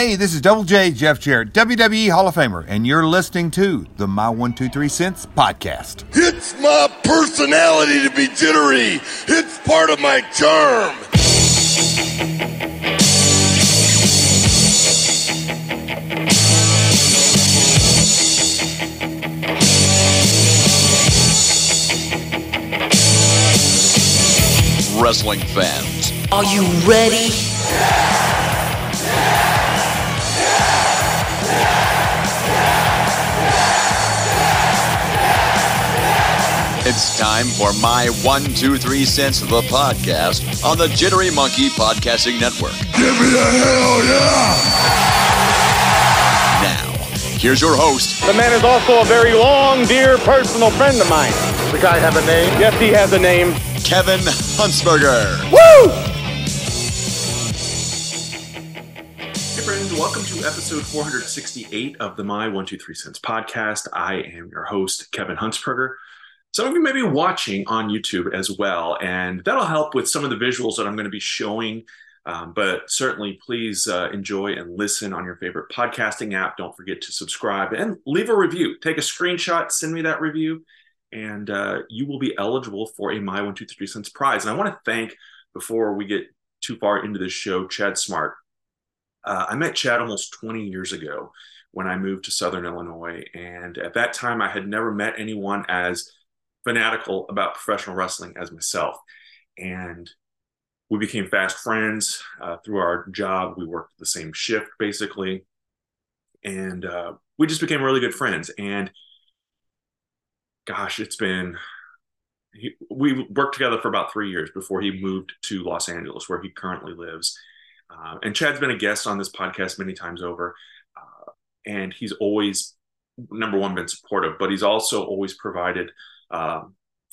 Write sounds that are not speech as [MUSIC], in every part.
Hey, this is Double J Jeff Jarrett, WWE Hall of Famer, and you're listening to the My One Two Three Cents podcast. It's my personality to be jittery. It's part of my charm. Wrestling fans, Are you ready? it's time for my one, two, three cents of the podcast on the Jittery Monkey Podcasting Network. Give me a hell yeah! Now, here's your host, The man is also a very long, dear personal friend of mine. The guy have a name? Yes, he has a name. Kevin Huntsberger. Woo! Hey, friends, welcome to episode 468 of the My 123 Cents podcast. I am your host, Kevin Huntsberger. Some of you may be watching on YouTube as well, and that'll help with some of the visuals that I'm going to be showing. Um, but certainly, please uh, enjoy and listen on your favorite podcasting app. Don't forget to subscribe and leave a review. Take a screenshot, send me that review, and uh, you will be eligible for a My 123 Cents prize. And I want to thank, before we get too far into this show, Chad Smart. Uh, I met Chad almost 20 years ago when I moved to Southern Illinois. And at that time, I had never met anyone as fanatical about professional wrestling as myself. And we became fast friends uh, through our job. We worked the same shift basically. And uh, we just became really good friends. And gosh, it's been, he, we worked together for about three years before he moved to Los Angeles, where he currently lives. Uh, and Chad's been a guest on this podcast many times over. Uh, and he's always, number one, been supportive, but he's also always provided uh,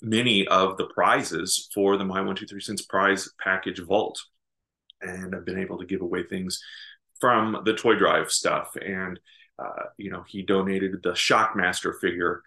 many of the prizes for the My One Two Three Cents prize package vault, and I've been able to give away things from the toy drive stuff. And uh, you know, he donated the Shockmaster figure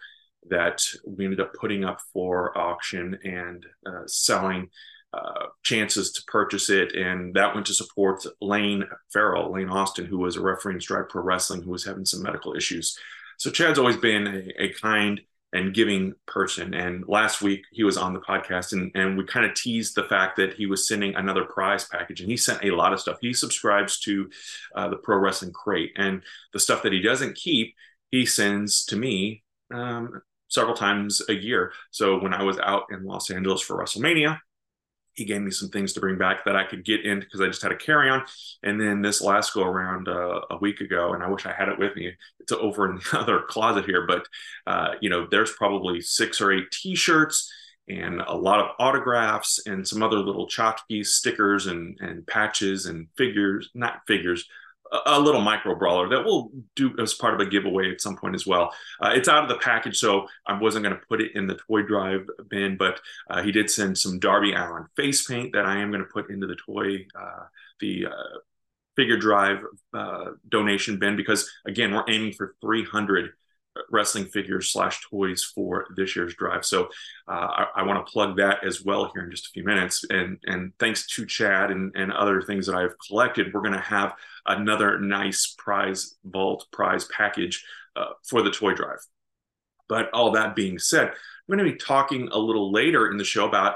that we ended up putting up for auction and uh, selling. Uh, chances to purchase it, and that went to support Lane Farrell, Lane Austin, who was a referee in Stride Pro Wrestling, who was having some medical issues. So Chad's always been a, a kind and giving person. And last week he was on the podcast and, and we kind of teased the fact that he was sending another prize package and he sent a lot of stuff. He subscribes to uh, the Pro Wrestling Crate and the stuff that he doesn't keep, he sends to me um, several times a year. So when I was out in Los Angeles for WrestleMania, he gave me some things to bring back that I could get in because I just had a carry on. And then this last go around uh, a week ago, and I wish I had it with me. It's over in [LAUGHS] the other closet here, but uh, you know, there's probably six or eight T-shirts and a lot of autographs and some other little tchotchkes, stickers, and and patches and figures, not figures, a little micro brawler that we'll do as part of a giveaway at some point as well. Uh, it's out of the package, so I wasn't going to put it in the toy drive bin, but uh, he did send some Darby Allin face paint that I am going to put into the toy, uh, the uh, figure drive uh, donation bin because again, we're aiming for 300 wrestling figures slash toys for this year's drive. So uh, I, I want to plug that as well here in just a few minutes. And and thanks to Chad and, and other things that I've collected, we're going to have another nice prize vault prize package uh, for the toy drive. But all that being said, I'm going to be talking a little later in the show about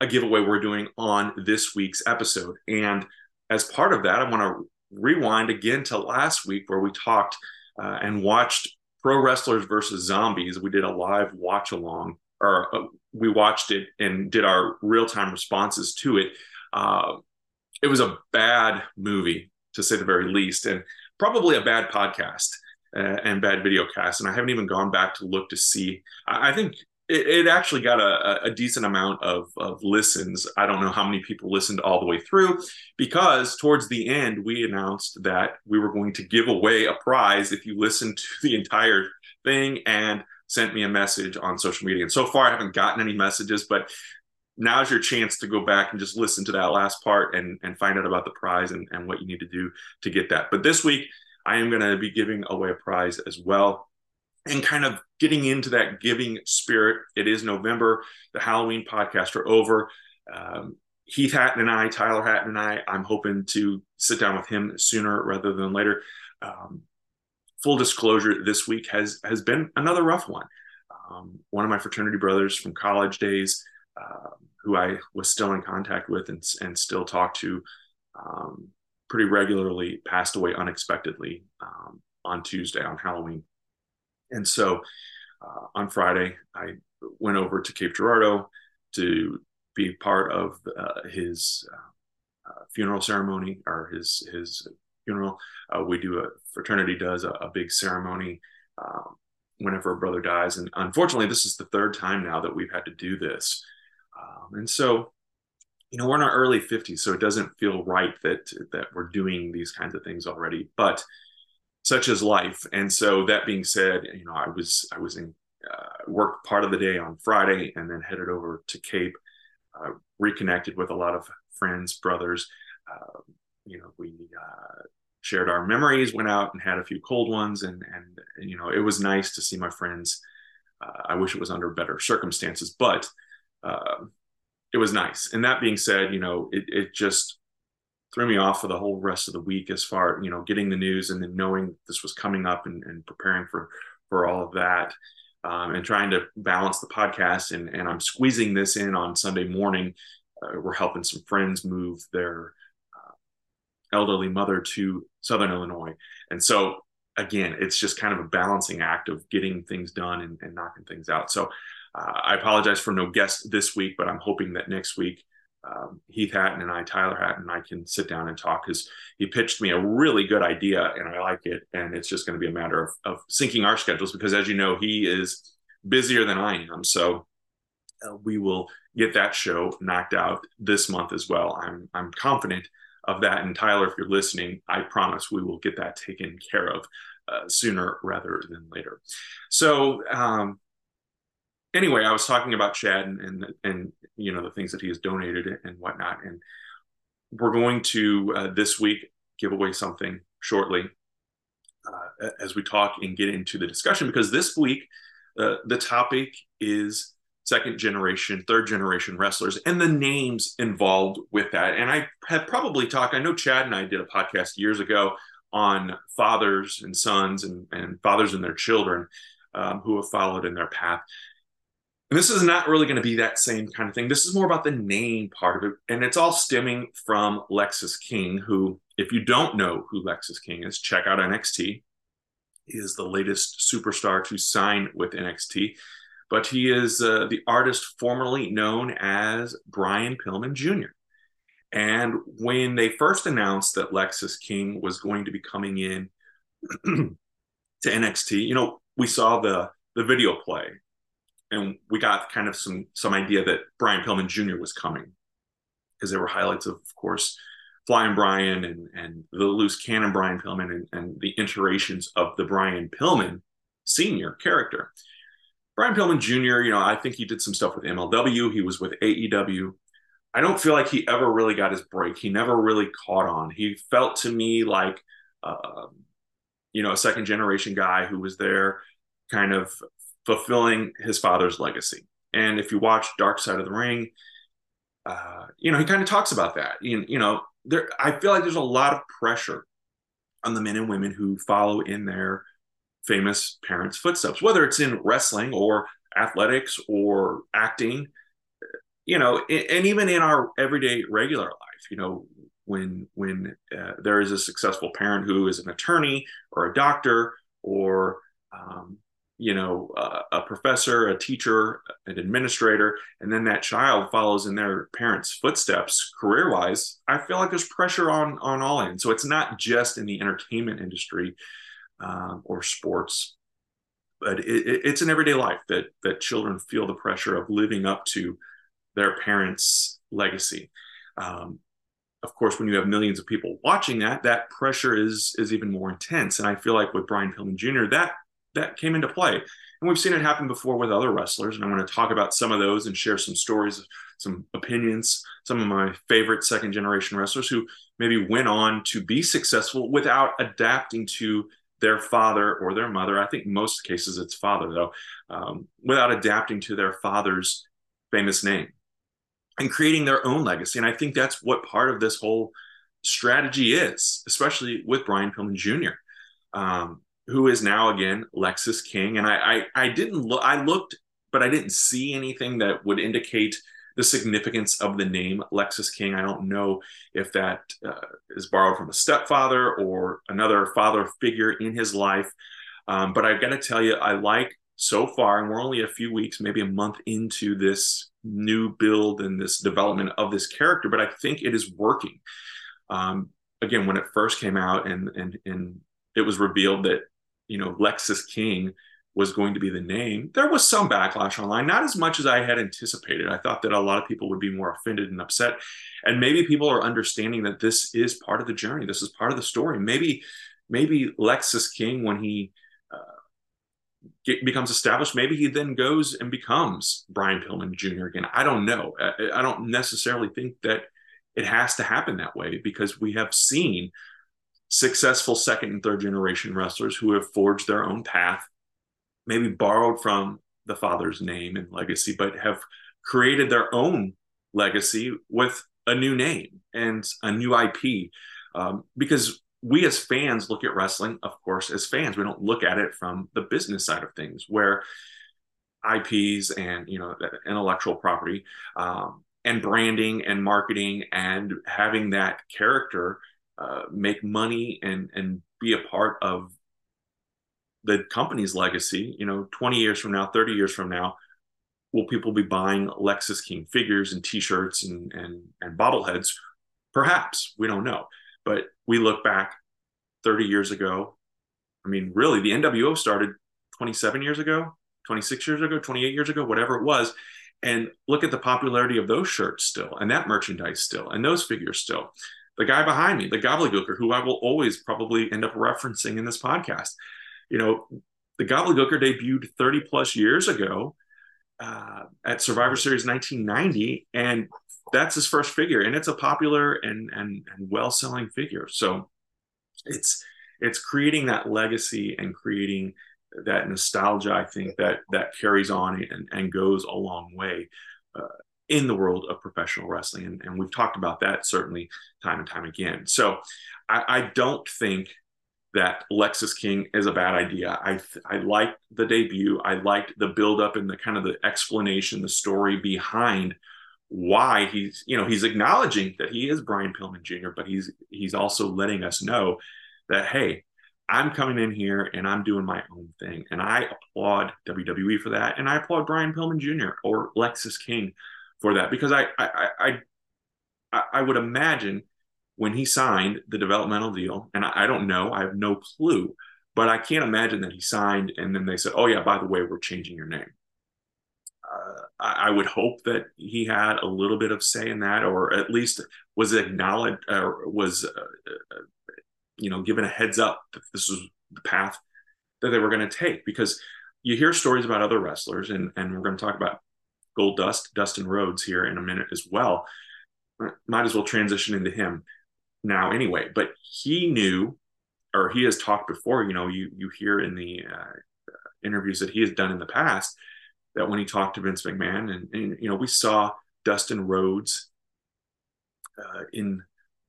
a giveaway we're doing on this week's episode. And as part of that, I want to rewind again to last week where we talked uh, and watched Pro Wrestlers versus Zombies. We did a live watch along, or uh, we watched it and did our real time responses to it. Uh, it was a bad movie, to say the very least, and probably a bad podcast uh, and bad video cast. And I haven't even gone back to look to see. I, I think it, it, actually got a, a decent amount of, of listens. I don't know how many people listened all the way through because towards the end, we announced that we were going to give away a prize if you listened to the entire thing and sent me a message on social media. And so far, I haven't gotten any messages, but now's your chance to go back and just listen to that last part and, and find out about the prize and, and what you need to do to get that. But this week, I am going to be giving away a prize as well and kind of getting into that giving spirit. It is November. The Halloween podcast are over. Um, Heath Hatton and I, Tyler Hatton and I, I'm hoping to sit down with him sooner rather than later. Um, full disclosure, this week has has been another rough one. Um, one of my fraternity brothers from college days, uh, who I was still in contact with and, and still talk to um, pretty regularly, passed away unexpectedly um, on Tuesday on Halloween. And so uh, on Friday, I went over to Cape Girardeau to be part of uh, his uh, uh, funeral ceremony or his his funeral. Uh, we do a fraternity does a, a big ceremony um, whenever a brother dies, and unfortunately, this is the third time now that we've had to do this. Um, and so, you know, we're in our early 50s, so it doesn't feel right that that we're doing these kinds of things already. But such is life. And so, that being said, you know, I was I was in uh, worked part of the day on Friday, and then headed over to Cape, uh, reconnected with a lot of friends, brothers. Uh, you know, we uh, shared our memories, went out and had a few cold ones, and and, and you know, it was nice to see my friends. Uh, I wish it was under better circumstances, but uh, it was nice. And that being said, you know, it, it just threw me off for the whole rest of the week as far, you know, getting the news and then knowing this was coming up and, and preparing for, for all of that. Um, and trying to balance the podcast and, and I'm squeezing this in on Sunday morning. Uh, we're helping some friends move their uh, elderly mother to Southern Illinois. And so again, it's just kind of a balancing act of getting things done and, and knocking things out. So uh, I apologize for no guest this week, but I'm hoping that next week um, Heath Hatton and I, Tyler Hatton, and I can sit down and talk because he pitched me a really good idea and I like it. And it's just going to be a matter of, of syncing our schedules because, as you know, he is busier than I am. So uh, we will get that show knocked out this month as well. I'm, I'm confident of that. And Tyler, if you're listening, I promise we will get that taken care of uh, sooner rather than later. So, um, anyway, I was talking about Chad and, and, and you know the things that he has donated and whatnot, and we're going to uh, this week give away something shortly uh, as we talk and get into the discussion because this week uh, the topic is second generation, third generation wrestlers and the names involved with that. And I have probably talked. I know Chad and I did a podcast years ago on fathers and sons and, and fathers and their children um, who have followed in their path. And this is not really going to be that same kind of thing. This is more about the name part of it. And it's all stemming from Lexis King, who, if you don't know who Lexis King is, check out NXT. He is the latest superstar to sign with NXT. But he is uh, the artist formerly known as Brian Pillman Jr. And when they first announced that Lexis King was going to be coming in [CLEARS THROAT] to NXT, you know, we saw the the video play and we got kind of some some idea that Brian Pillman Jr. was coming because there were highlights of, of course, Flying Brian and and the loose cannon Brian Pillman and, and the iterations of the Brian Pillman senior character. Brian Pillman Jr., you know, I think he did some stuff with MLW. He was with AEW. I don't feel like he ever really got his break. He never really caught on. He felt to me like, uh, you know, a second generation guy who was there kind of fulfilling his father's legacy. And if you watch Dark Side of the Ring, uh, you know, he kind of talks about that. You, you know, there, I feel like there's a lot of pressure on the men and women who follow in their famous parents' footsteps, whether it's in wrestling or athletics or acting, you know, and even in our everyday regular life, you know, when when uh, there is a successful parent who is an attorney or a doctor or um, you know uh, a professor a teacher an administrator and then that child follows in their parents footsteps career wise i feel like there's pressure on on all ends. So it's not just in the entertainment industry um, or sports but it, it's an everyday life that that children feel the pressure of living up to their parents legacy. Um, of course when you have millions of people watching that that pressure is is even more intense. And i feel like with brian pillman jr that that came into play. And we've seen it happen before with other wrestlers. And I want to talk about some of those and share some stories, some opinions, some of my favorite second generation wrestlers who maybe went on to be successful without adapting to their father or their mother. I think most cases it's father, though, um, without adapting to their father's famous name. and creating their own legacy. And I think that's what part of this whole strategy is, especially with Brian Pillman Jr., um, who is now again Lexis King. And I, I, I didn't look, I looked, but I didn't see anything that would indicate the significance of the name Lexis King. I don't know if that uh, is borrowed from a stepfather or another father figure in his life. Um, but I've got to tell you, I like so far, and we're only a few weeks, maybe a month into this new build and this development of this character, but I think it is working. Um, again, when it first came out and and and it was revealed that you know Lexis King was going to be the name, there was some backlash online, not as much as I had anticipated. I thought that a lot of people would be more offended and upset, and maybe people are understanding that this is part of the journey. This is part of the story. Maybe maybe Lexis King when he uh, get, becomes established, maybe he then goes and becomes Brian Pillman Jr. again. I don't know. I don't necessarily think that it has to happen that way because we have seen successful second and third generation wrestlers who have forged their own path, maybe borrowed from the father's name and legacy, but have created their own legacy with a new name and a new IP. Um, because we as fans look at wrestling, of course, as fans. We don't look at it from the business side of things, where IPs and you know intellectual property um, and branding and marketing and having that character uh, make money and and be a part of the company's legacy. You know, twenty years from now, thirty years from now, will people be buying Lexis King figures and T-shirts and and and bobbleheads? Perhaps we don't know but we look back 30 years ago. I mean, really, the NWO started 27 years ago, 26 years ago, 28 years ago, whatever it was. And look at the popularity of those shirts still, and that merchandise still, and those figures still. The guy behind me, the gobbledygooker, who I will always probably end up referencing in this podcast, you know, the gobbledygooker debuted 30 plus years ago uh, at Survivor Series 1990, and that's his first figure, and it's a popular and and, and well selling figure. So it's it's creating that legacy and creating that nostalgia. I think that that carries on and, and goes a long way. In the world of professional wrestling. And, and, we've talked about that certainly time and time again. So I, I don't think that Lexis King is a bad idea. I I liked the debut. I liked the build up and the kind of the explanation, the story behind why he's you know he's acknowledging that he is Brian Pillman Jr., but he's he's also letting us know that hey, I'm coming in here and I'm doing my own thing, and I applaud WWE for that, and I applaud Brian Pillman Jr. or Lexis King for that because I I I I, I would imagine when he signed the developmental deal, and I, I don't know, I have no clue, but I can't imagine that he signed and then they said, oh yeah, by the way, we're changing your name I, would hope that he had a little bit of say in that, or at least was acknowledged, or was, uh, uh, you know, given a heads up that this was the path that they were going to take. Because you hear stories about other wrestlers, and and we're going to talk about Goldust, Dustin Rhodes here in a minute as well. Might as well transition into him now anyway. But he knew, or he has talked before. You know, you you hear in the uh, interviews that he has done in the past that when he talked to Vince McMahon, and, and you know, we saw Dustin Rhodes uh, in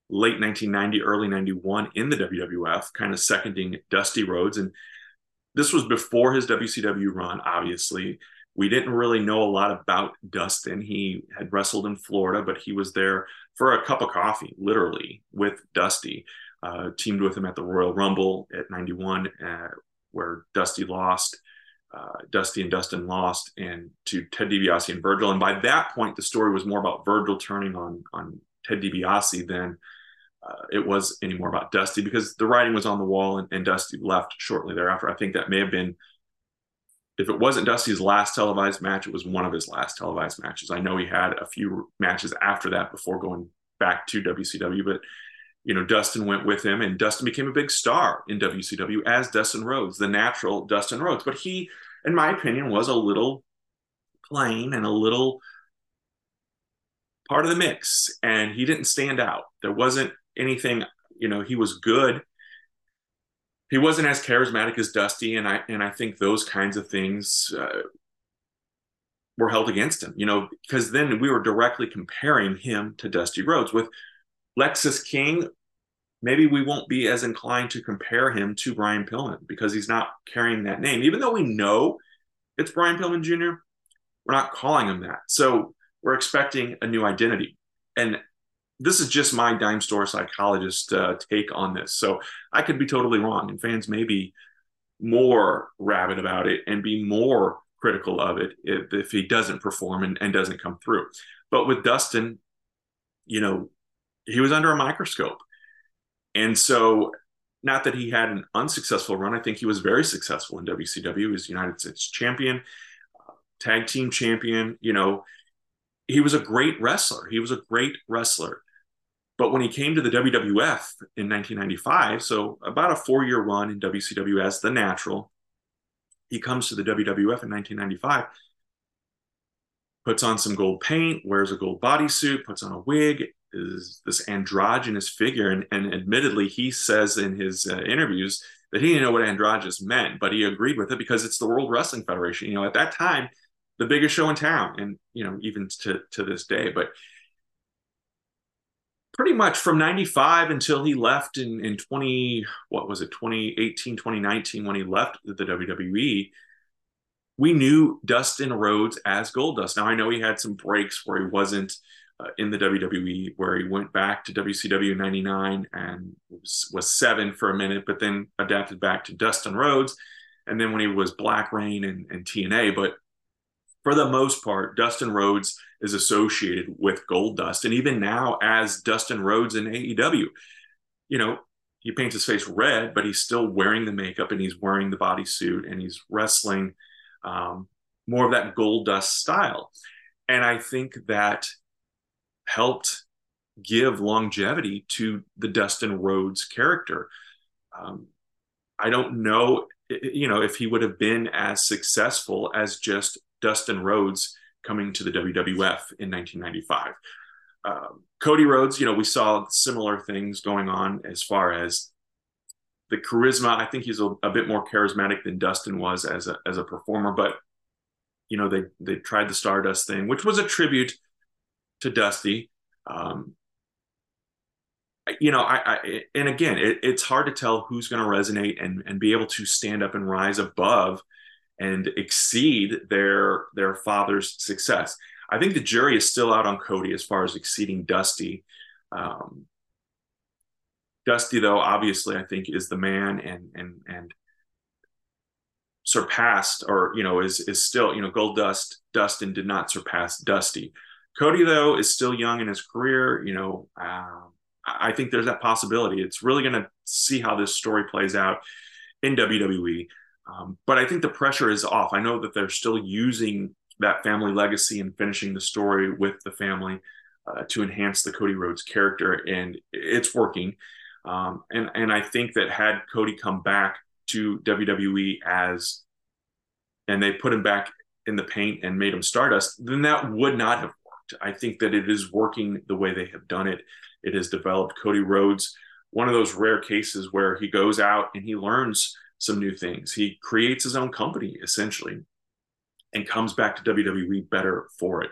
late 1990, early 91 in the WWF, kind of seconding Dusty Rhodes. And this was before his WCW run, obviously. We didn't really know a lot about Dustin. He had wrestled in Florida, but he was there for a cup of coffee, literally, with Dusty. Uh, teamed with him at the Royal Rumble at 91, uh, where Dusty lost uh, Dusty and Dustin lost and to Ted DiBiase and Virgil. And by that point, the story was more about Virgil turning on on Ted DiBiase than uh, it was anymore about Dusty because the writing was on the wall and, and, Dusty left shortly thereafter. I think that may have been, if it wasn't Dusty's last televised match, it was one of his last televised matches. I know he had a few matches after that before going back to WCW, but you know, Dustin went with him and Dustin became a big star in WCW as Dustin Rhodes, the natural Dustin Rhodes. But he in my opinion, was a little plain and a little part of the mix. And he didn't stand out. There wasn't anything, you know, he was good. He wasn't as charismatic as Dusty, and I and I think those kinds of things uh, were held against him, you know, because then we were directly comparing him to Dusty Rhodes. With Lexis King, maybe we won't be as inclined to compare him to Brian Pillman because he's not carrying that name. Even though we know it's Brian Pillman Jr., we're not calling him that. So we're expecting a new identity. And this is just my dime store psychologist uh, take on this. So I could be totally wrong, and fans may be more rabid about it and be more critical of it if, if he doesn't perform and, and doesn't come through. But with Dustin, you know, he was under a microscope. And so, not that he had an unsuccessful run, I think he was very successful in WCW. He was United States champion, tag team champion. You know, he was a great wrestler. He was a great wrestler. But when he came to the WWF in 1995, so about a four year run in WCW as the natural, he comes to the WWF in 1995, puts on some gold paint, wears a gold bodysuit, puts on a wig, is this androgynous figure. And, and admittedly, he says in his uh, interviews that he didn't know what androgynous meant, but he agreed with it because it's the World Wrestling Federation. You know, at that time, the biggest show in town, and you know, even to to this day. But pretty much from 95 until he left in, in 20 what was it 2018 2019 when he left the wwe we knew dustin rhodes as goldust. Now i know he had some breaks where he wasn't uh, in the wwe where he went back to wcw 99 and was, was seven for a minute but then adapted back to dustin rhodes and then when he was Black Reign and, and tna but for the most part, Dustin Rhodes is associated with Goldust. And even now, as Dustin Rhodes in AEW, you know, he paints his face red, but he's still wearing the makeup and he's wearing the bodysuit and he's wrestling um, more of that Goldust style. And I think that helped give longevity to the Dustin Rhodes character. Um, I don't know, you know, if he would have been as successful as just Dustin Rhodes coming to the WWF in 1995. Um, Cody Rhodes, you know, we saw similar things going on as far as the charisma. I think he's a, a, bit more charismatic than Dustin was as a as a performer, but you know, they they tried the Stardust thing, which was a tribute to Dusty. Um, you know, I, I and again, it, it's hard to tell who's going to resonate and and be able to stand up and rise above and exceed their their father's success. I think the jury is still out on Cody as far as exceeding Dusty. Um, Dusty, though, obviously, I think is the man and and and surpassed, or you know, is is still you know, Goldust Dustin did not surpass Dusty. Cody, though, is still young in his career. You know, um, I think there's that possibility. It's really going to see how this story plays out in WWE. Um, but I think the pressure is off. I know that they're still using that family legacy and finishing the story with the family uh, to enhance the Cody Rhodes character, and it's working. Um, and and I think that had Cody come back to WWE as, and they put him back in the paint and made him Stardust, then that would not have worked. I think that it is working the way they have done it. It has developed Cody Rhodes, one of those rare cases where he goes out and he learns some new things. He creates his own company essentially and comes back to WWE better for it.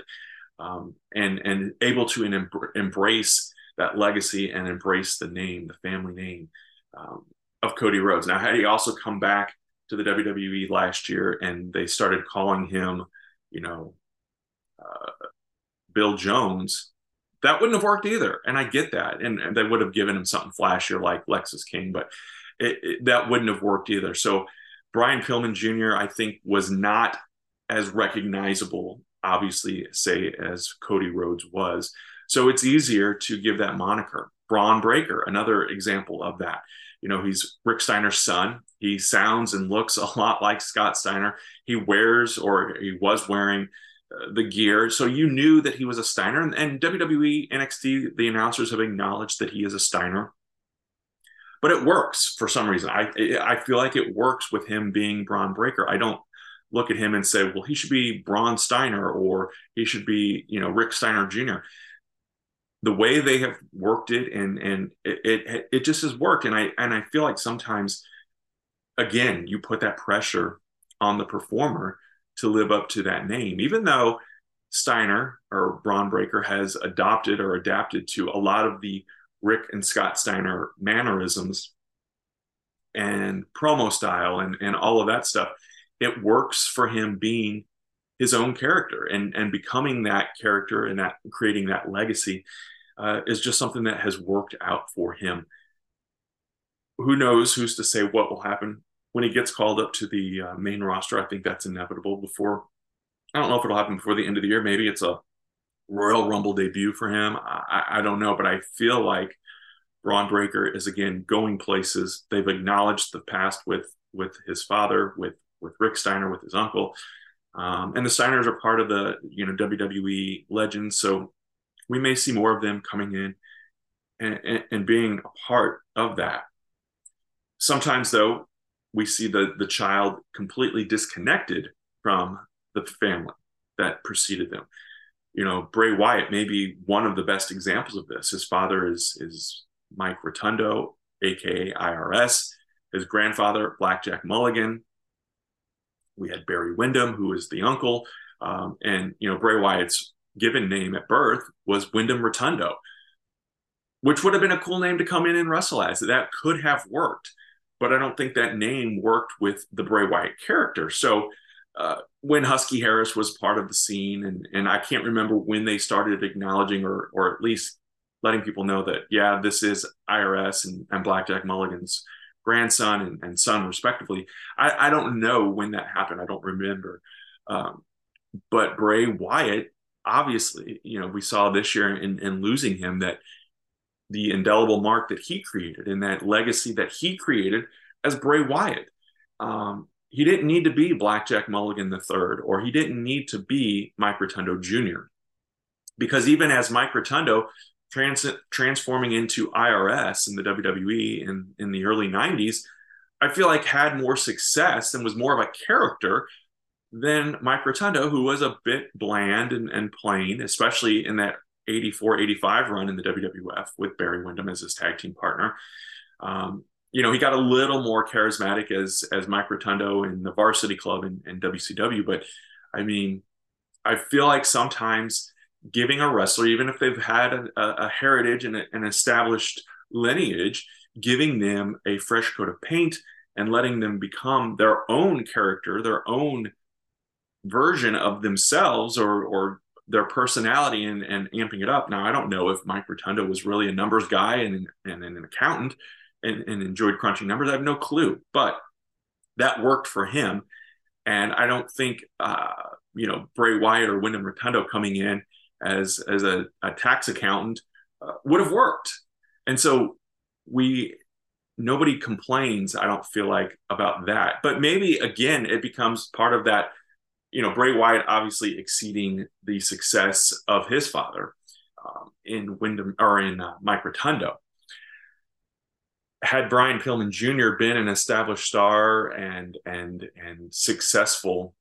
Um, and and able to em- embrace that legacy and embrace the name, the family name um, of Cody Rhodes. Now, had he also come back to the WWE last year and they started calling him, you know, uh, Bill Jones, that wouldn't have worked either. And I get that. And, and they would have given him something flashier like Lexis King. But it, it, that wouldn't have worked either. So Brian Pillman Jr. I think was not as recognizable, obviously, say as Cody Rhodes was. So it's easier to give that moniker. Bron Breaker, another example of that. You know, he's Rick Steiner's son. He sounds and looks [LAUGHS] a lot like Scott Steiner. He wears or he was wearing uh, the gear. So you knew that he was a Steiner. And, and WWE, NXT, the announcers have acknowledged that he is a Steiner but it works for some reason. I I feel like it works with him being Bron Breaker. I don't look at him and say, well, he should be Braun Steiner or he should be, you know, Rick Steiner Jr. The way they have worked it and and it it, it just has worked. And I and I feel like sometimes, again, you put that pressure on the performer to live up to that name, even though Steiner or Bron Breaker has adopted or adapted to a lot of the Rick and Scott Steiner mannerisms and promo style and, and all of that stuff. It works for him being his own character and, and becoming that character and that creating that legacy uh, is just something that has worked out for him. Who knows who's to say what will happen when he gets called up to the uh, main roster? I think that's inevitable before. I don't know if it'll happen before the end of the year. Maybe it's a Royal Rumble debut for him. I, I don't know, but I feel like Bron Breaker is again going places. They've acknowledged the past with with his father, with with Rick Steiner, with his uncle, um, and the Steiners are part of the you know WWE legends. So we may see more of them coming in and, and, and being a part of that. Sometimes, though, we see the the child completely disconnected from the family that preceded them. You know, Bray Wyatt may be one of the best examples of this. His father is is Mike Rotundo, aka IRS. His grandfather, Blackjack Mulligan. We had Barry Windham, who was the uncle, um, and you know Bray Wyatt's given name at birth was Windham Rotundo, which would have been a cool name to come in and wrestle as. That could have worked, but I don't think that name worked with the Bray Wyatt character. So uh, when Husky Harris was part of the scene, and and I can't remember when they started acknowledging or or at least letting people know that yeah, this is IRS and, and Blackjack Mulligan's grandson and, and son respectively. I, I don't know when that happened. I don't remember. Um, but Bray Wyatt obviously, you know, we saw this year in, in losing him that the indelible mark that he created and that legacy that he created as Bray Wyatt. Um, he didn't need to be Blackjack Mulligan III, or he didn't need to be Mike Rotundo Jr. Because even as Mike Rotundo trans- transforming into IRS in the WWE in, in the early 90s, I feel like had more success and was more of a character than Mike Rotundo, who was a bit bland and, and plain, especially in that 84 85 run in the WWF with Barry Windham as his tag team partner. Um, you know, he got a little more charismatic as as Mike Rotundo in the Varsity Club and, and WCW, but I mean, I feel like sometimes giving a wrestler, even if they've had a, a heritage and a, an established lineage, giving them a fresh coat of paint and letting them become their own character, their own version of themselves or or their personality and, and amping it up. Now, I don't know if Mike Rotundo was really a numbers guy and, and an accountant and, and enjoyed crunching numbers. I have no clue, but that worked for him. And I don't think, uh, you know, Bray Wyatt or Windham Rotundo coming in as, as a, a tax accountant uh, would have worked. And so we, nobody complains, I don't feel like, about that. But maybe, again, it becomes part of that you know, Bray Wyatt obviously exceeding the success of his father um, in Windham or in uh, Mike Rotundo. Had Brian Pillman Jr. been an established star and and and successful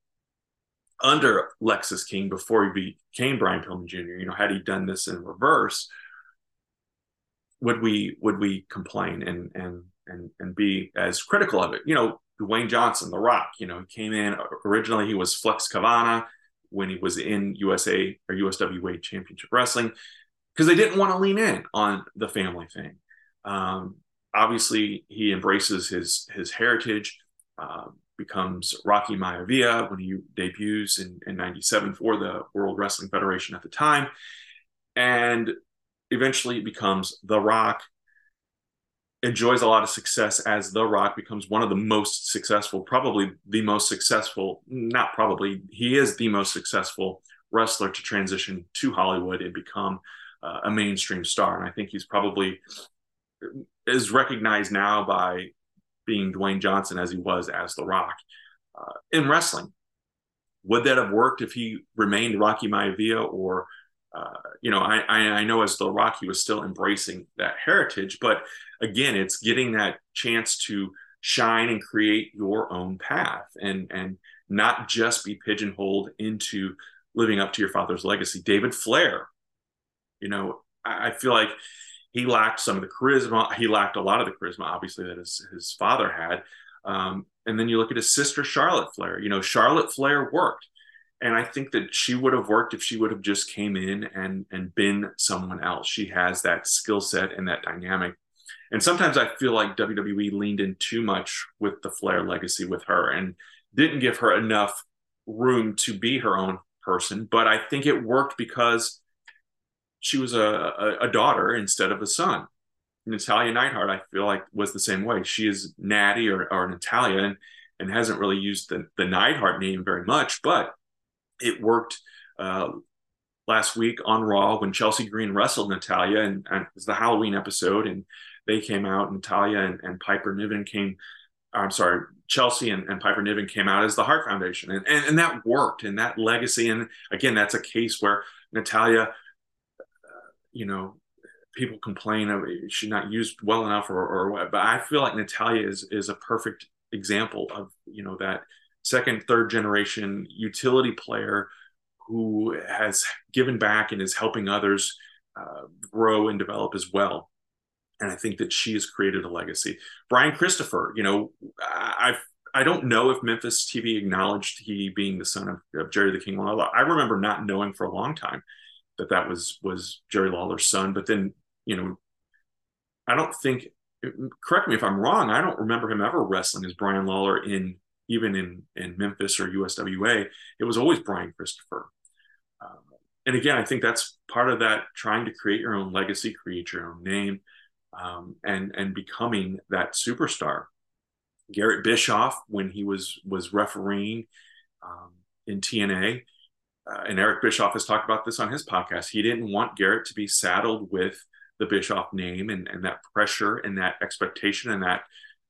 under Lexis King before he became Brian Pillman Jr., you know, had he done this in reverse, would we would we complain and and and and be as critical of it? You know, Dwayne Johnson, The Rock. You know, he came in originally. He was Flex Kavana when he was in USA or USWA Championship Wrestling because they didn't want to lean in on the family thing. Um, obviously, he embraces his his heritage. Uh, becomes Rocky Maivia when he debuts in, in 97 for the World Wrestling Federation at the time. And eventually becomes The Rock enjoys a lot of success as The Rock becomes one of the most successful, probably the most successful, not probably, he is the most successful wrestler to transition to Hollywood and become uh, a mainstream star. And I think he's probably is recognized now by being Dwayne Johnson as he was as The Rock uh, in wrestling. Would that have worked if he remained Rocky Maivia or uh, you know, I, I know as The Rock, he was still embracing that heritage, but again, it's getting that chance to shine and create your own path and and not just be pigeonholed into living up to your father's legacy. David Flair, you know, I, I feel like he lacked some of the charisma. He lacked a lot of the charisma, obviously, that his, his father had. Um, and then you look at his sister, Charlotte Flair. You know, Charlotte Flair worked. And I think that she would have worked if she would have just came in and and been someone else. She has that skill set and that dynamic. And sometimes I feel like WWE leaned in too much with the Flair legacy with her and didn't give her enough room to be her own person. But I think it worked because she was a, a, a daughter instead of a son. Natalya Neidhart, I feel like, was the same way. She is Natty or, or Natalya and, and hasn't really used the, the Neidhart name very much, but it worked uh, last week on Raw when Chelsea Green wrestled Natalya, and, and, it was the Halloween episode, and they came out. Natalya and, and Piper Niven came. I'm sorry, Chelsea and, and, Piper Niven came out as the Hart Foundation, and, and and that worked, and that legacy. And again, that's a case where Natalya, uh, you know, people complain of she's not used well enough or or what, but I feel like Natalya is is a perfect example of you know that second, third generation utility player who has given back and is helping others uh, grow and develop as well. And I think that she has created a legacy. Brian Christopher, you know, I I don't know if Memphis TV acknowledged he being the son of, of Jerry the King. I remember not knowing for a long time that that was was Jerry Lawler's son. But then, you know, I don't think. Correct me if I'm wrong. I don't remember him ever wrestling as Brian Lawler in even in in Memphis or USWA, it was always Brian Christopher. Um, and again, I think that's part of that trying to create your own legacy, create your own name, um, and and becoming that superstar. Garrett Bischoff, when he was was refereeing um, in TNA, uh, and Eric Bischoff has talked about this on his podcast. He didn't want Garrett to be saddled with the Bischoff name and, and that pressure and that expectation and that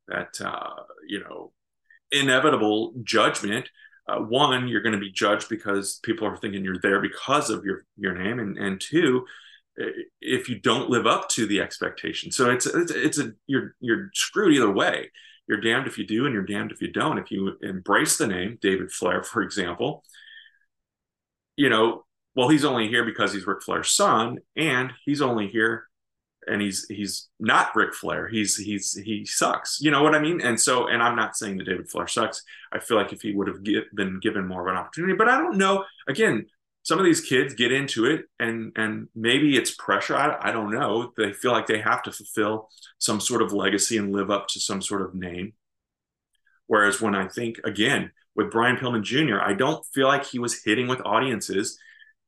that uh, you know inevitable judgment. Uh, one, you're going to be judged because people are thinking you're there because of your your name, and and two, if you don't live up to the expectation. So it's it's, it's a you're you're screwed either way. You're damned if you do, and you're damned if you don't. If you embrace the name David Flair, for example, you know, well, he's only here because he's Ric Flair's son, and he's only here and he's he's not Ric Flair. He's he's he sucks. You know what I mean? And so, and I'm not saying that David Flair sucks. I feel like if he would have get, been given more of an opportunity, but I don't know. Again, some of these kids get into it, and and maybe it's pressure. I, I don't know. They feel like they have to fulfill some sort of legacy and live up to some sort of name. Whereas when I think again with Brian Pillman Jr., I don't feel like he was hitting with audiences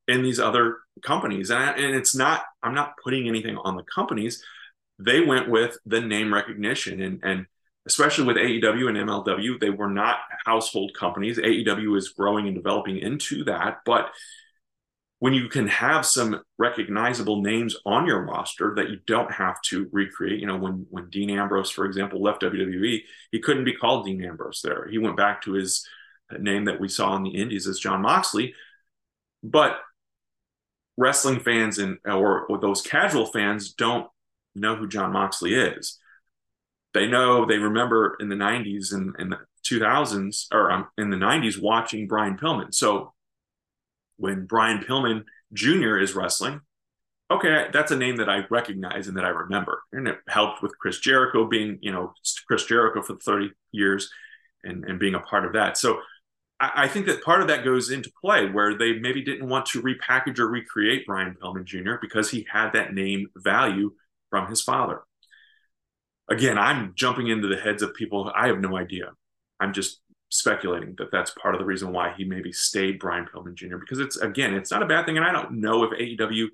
in these other companies. And, I, and it's not, I'm not putting anything on the companies. They went with the name recognition and, and especially with AEW and MLW, they were not household companies. AEW is growing and developing into that. But when you can have some recognizable names on your roster that you don't have to recreate, you know, when when Dean Ambrose, for example, left WWE, he couldn't be called Dean Ambrose there. He went back to his name that we saw in the Indies as John Moxley. But wrestling fans and or, or those casual fans don't know who John Moxley is. They know they remember in the 90s and, and the 2000s or um, in the 90s watching Brian Pillman. So when Brian Pillman Jr. is wrestling, okay, that's a name that I recognize and that I remember. And it helped with Chris Jericho being, you know, Chris Jericho for 30 years and, and being a part of that. So I I think that part of that goes into play where they maybe didn't want to repackage or recreate Brian Pillman Jr. because he had that name value from his father. Again, I'm jumping into the heads of people. I have no idea. I'm just speculating that that's part of the reason why he maybe stayed Brian Pillman Jr. because it's again, it's not a bad thing, and I don't know if AEW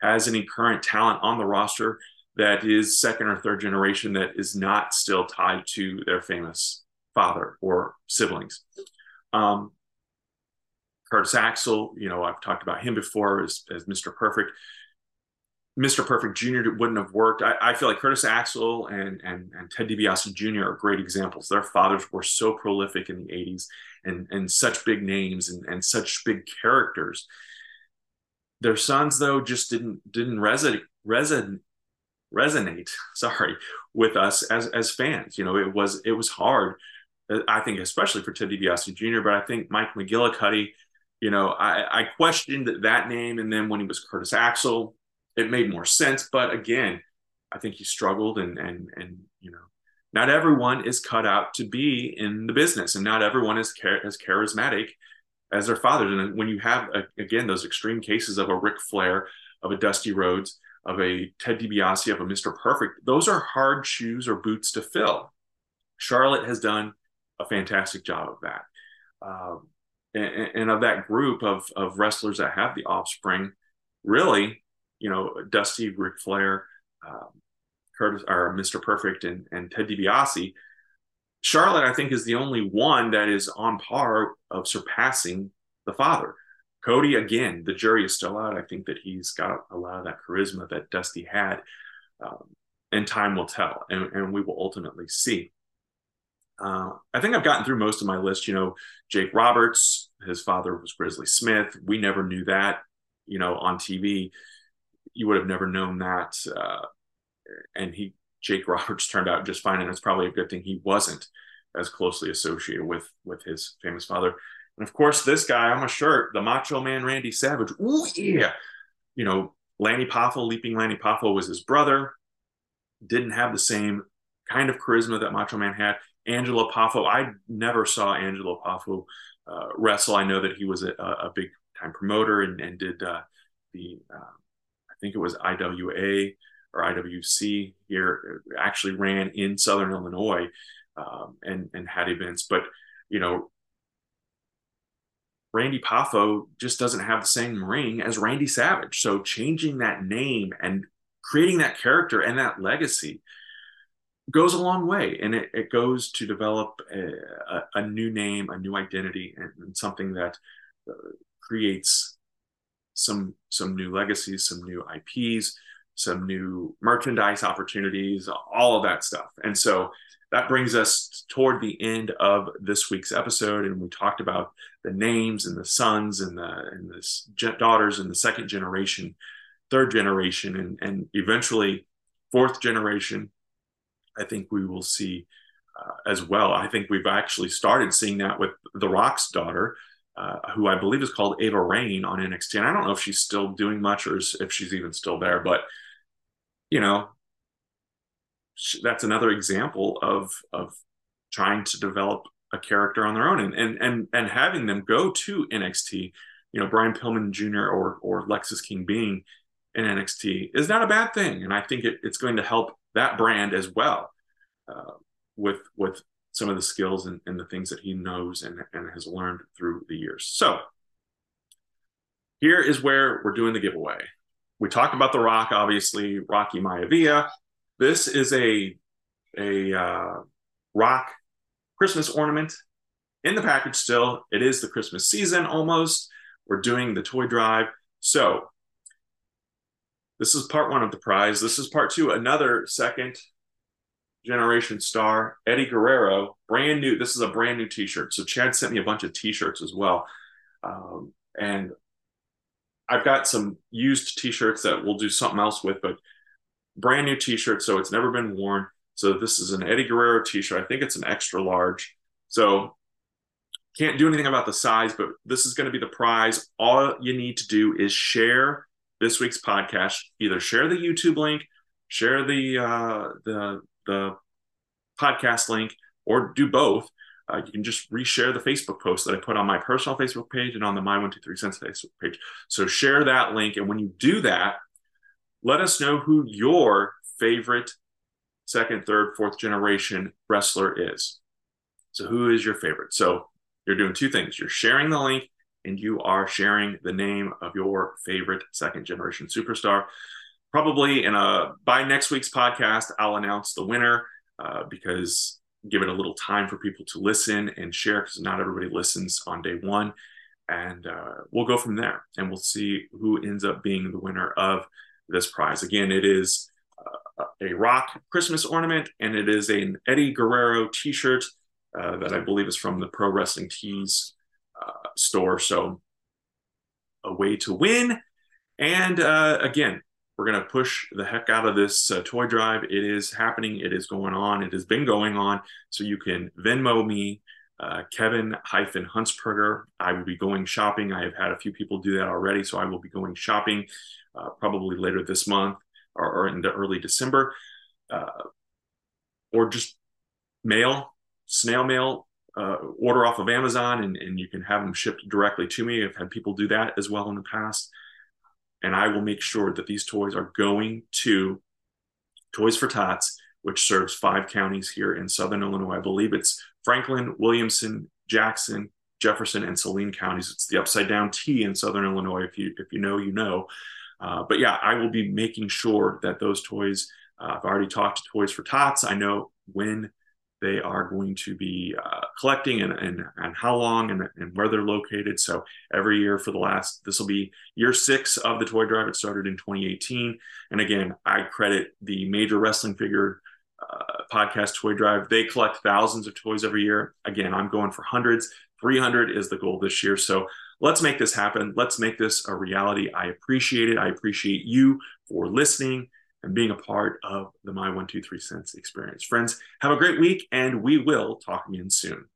has any current talent on the roster that is second or third generation that is not still tied to their famous father or siblings. Um, Curtis Axel, you know, I've talked about him before as, as Mr. Perfect. Mr. Perfect Jr. wouldn't have worked. I, I, feel like Curtis Axel and, and, and Ted DiBiase Jr. are great examples. Their fathers were so prolific in the 80s and, and such big names and, and such big characters. Their sons, though, just didn't didn't resonate resonate [LAUGHS] resonate sorry with us as as fans you know it was it was hard I think especially for Ted DiBiase Jr., but I think Mike McGillicutty, you know, I, I questioned that name. And then when he was Curtis Axel, it made more sense. But again, I think he struggled and, and, and, you know, not everyone is cut out to be in the business, and not everyone is char- as charismatic as their fathers. And when you have again those extreme cases of a Ric Flair, of a Dusty Rhodes, of a Ted DiBiase, of a Mr. Perfect, those are hard shoes or boots to fill. Charlotte has done a fantastic job of that. Um, and, and, of that group of, of wrestlers that have the offspring, really, you know, Dusty, Ric Flair, um, Curtis, or Mr. Perfect, and, and Ted DiBiase, Charlotte, I think, is the only one that is on par of surpassing the father. Cody, again, the jury is still out. I think that he's got a lot of that charisma that Dusty had, um, and time will tell, and, and we will ultimately see. Uh, I think I've gotten through most of my list. You know, Jake Roberts, his father was Grizzly Smith. We never knew that. You know, on TV, you would have never known that. Uh, and he, Jake [LAUGHS] Roberts, turned out just fine, and it's probably a good thing he wasn't as closely associated with with his famous father. And of course, this guy on my shirt, the Macho Man Randy Savage. Ooh yeah, you know, Lanny Poffo, Leaping Lanny Poffo was his brother. Didn't have the same kind of charisma that Macho Man had. Angelo Poffo, I never saw Angelo Poffo uh, wrestle. I know that he was a, a big time promoter and, and did uh, the, I think it was IWA or IWC here, actually ran in Southern Illinois um, and, and had events. But, you know, Randy Poffo just doesn't have the same ring as Randy Savage. So changing that name and creating that character and that legacy goes a long way and it, it goes to develop a, a, a, new name a new identity and, and something that uh, creates some some new legacies some new ips some new merchandise opportunities all of that stuff and so that brings us toward the end of this week's episode and we talked about the names and the sons and the and the daughters and the second generation third generation and and eventually fourth generation I think we will see uh, as well. I think we've actually started seeing that with The Rock's daughter, uh, who I believe is called Ava Raine on NXT. And I don't know if she's still doing much or if she's even still there, but you know, that's another example of of trying to develop a character on their own and and and and having them go to NXT. You know, Brian Pillman Jr. or or Lexis King being in NXT is not a bad thing, and I think it, it's going to help that brand as well uh, with with some of the skills and, and, the things that he knows and, and has learned through the years. So here is where we're doing the giveaway. We talked about The Rock, obviously, Rocky Maivia. This is a a uh, Rock Christmas ornament in the package still. It is the Christmas season almost. We're doing the toy drive. So this is part one of the prize. This is part two. Another second generation star, Eddie Guerrero, brand new. This is a brand new T-shirt. So Chad sent me a bunch of T-shirts as well, um, and I've got some used T-shirts that we'll do something else with, but brand new T-shirt. So it's never been worn. So this is an Eddie Guerrero T-shirt. I think it's an extra large. So can't do anything about the size, but this is going to be the prize. All you need to do is share this week's podcast. Either share the YouTube link, share the uh, the the podcast link, or do both. Uh, you can just reshare the Facebook post that I put on my personal Facebook page and on the My One Two Three Cents Facebook page. So share that link, and when you do that, let us know who your favorite second, third, fourth generation wrestler is. So who is your favorite? So you're doing two things. You're sharing the link and you are sharing the name of your favorite second generation superstar. Probably in a by next week's podcast, I'll announce the winner uh, because give it a little time for people to listen and share because not everybody listens on day one. And uh, we'll go from there and we'll see who ends up being the winner of this prize. Again, it is uh, a rock Christmas ornament and it is an Eddie Guerrero t shirt uh, that I believe is from the Pro Wrestling Tees uh, store. So a way to win. And uh, again, we're going to push the heck out of this uh, toy drive. It is happening. It is going on. It has been going on. So you can Venmo me, uh, Kevin hyphen Huntsperger. I will be going shopping. I have had a few people do that already. So I will be going shopping uh, probably later this month or, or into early December. Uh, or just mail, snail mail uh, order off of Amazon and, and you can have them shipped directly to me. I've had people do that as well in the past. And I will make sure that these toys are going to Toys for Tots, which serves five counties here in Southern Illinois. I believe it's Franklin, Williamson, Jackson, Jefferson, and Saline counties. It's the upside down T in Southern Illinois. If you if you know, you know. Uh, but yeah, I will be making sure that those toys. Uh, I've already talked to Toys for Tots. I know when they are going to be uh, collecting and, and, and how long and, and where they're located. So every year for the last, this will be year six of the toy drive. It started in 2018. And again, I credit the major wrestling figure uh, podcast toy drive. They collect thousands of toys every year. Again, I'm going for hundreds. 300 is the goal this year. So let's make this happen. Let's make this a reality. I appreciate it. I appreciate you for listening and being a part of the My 123 Cents experience. Friends, have a great week, and we will talk again soon.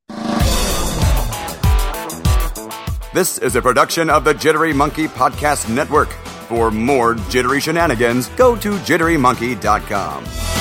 This is a production of the Jittery Monkey Podcast Network. For more jittery shenanigans, go to jitterymonkey.com.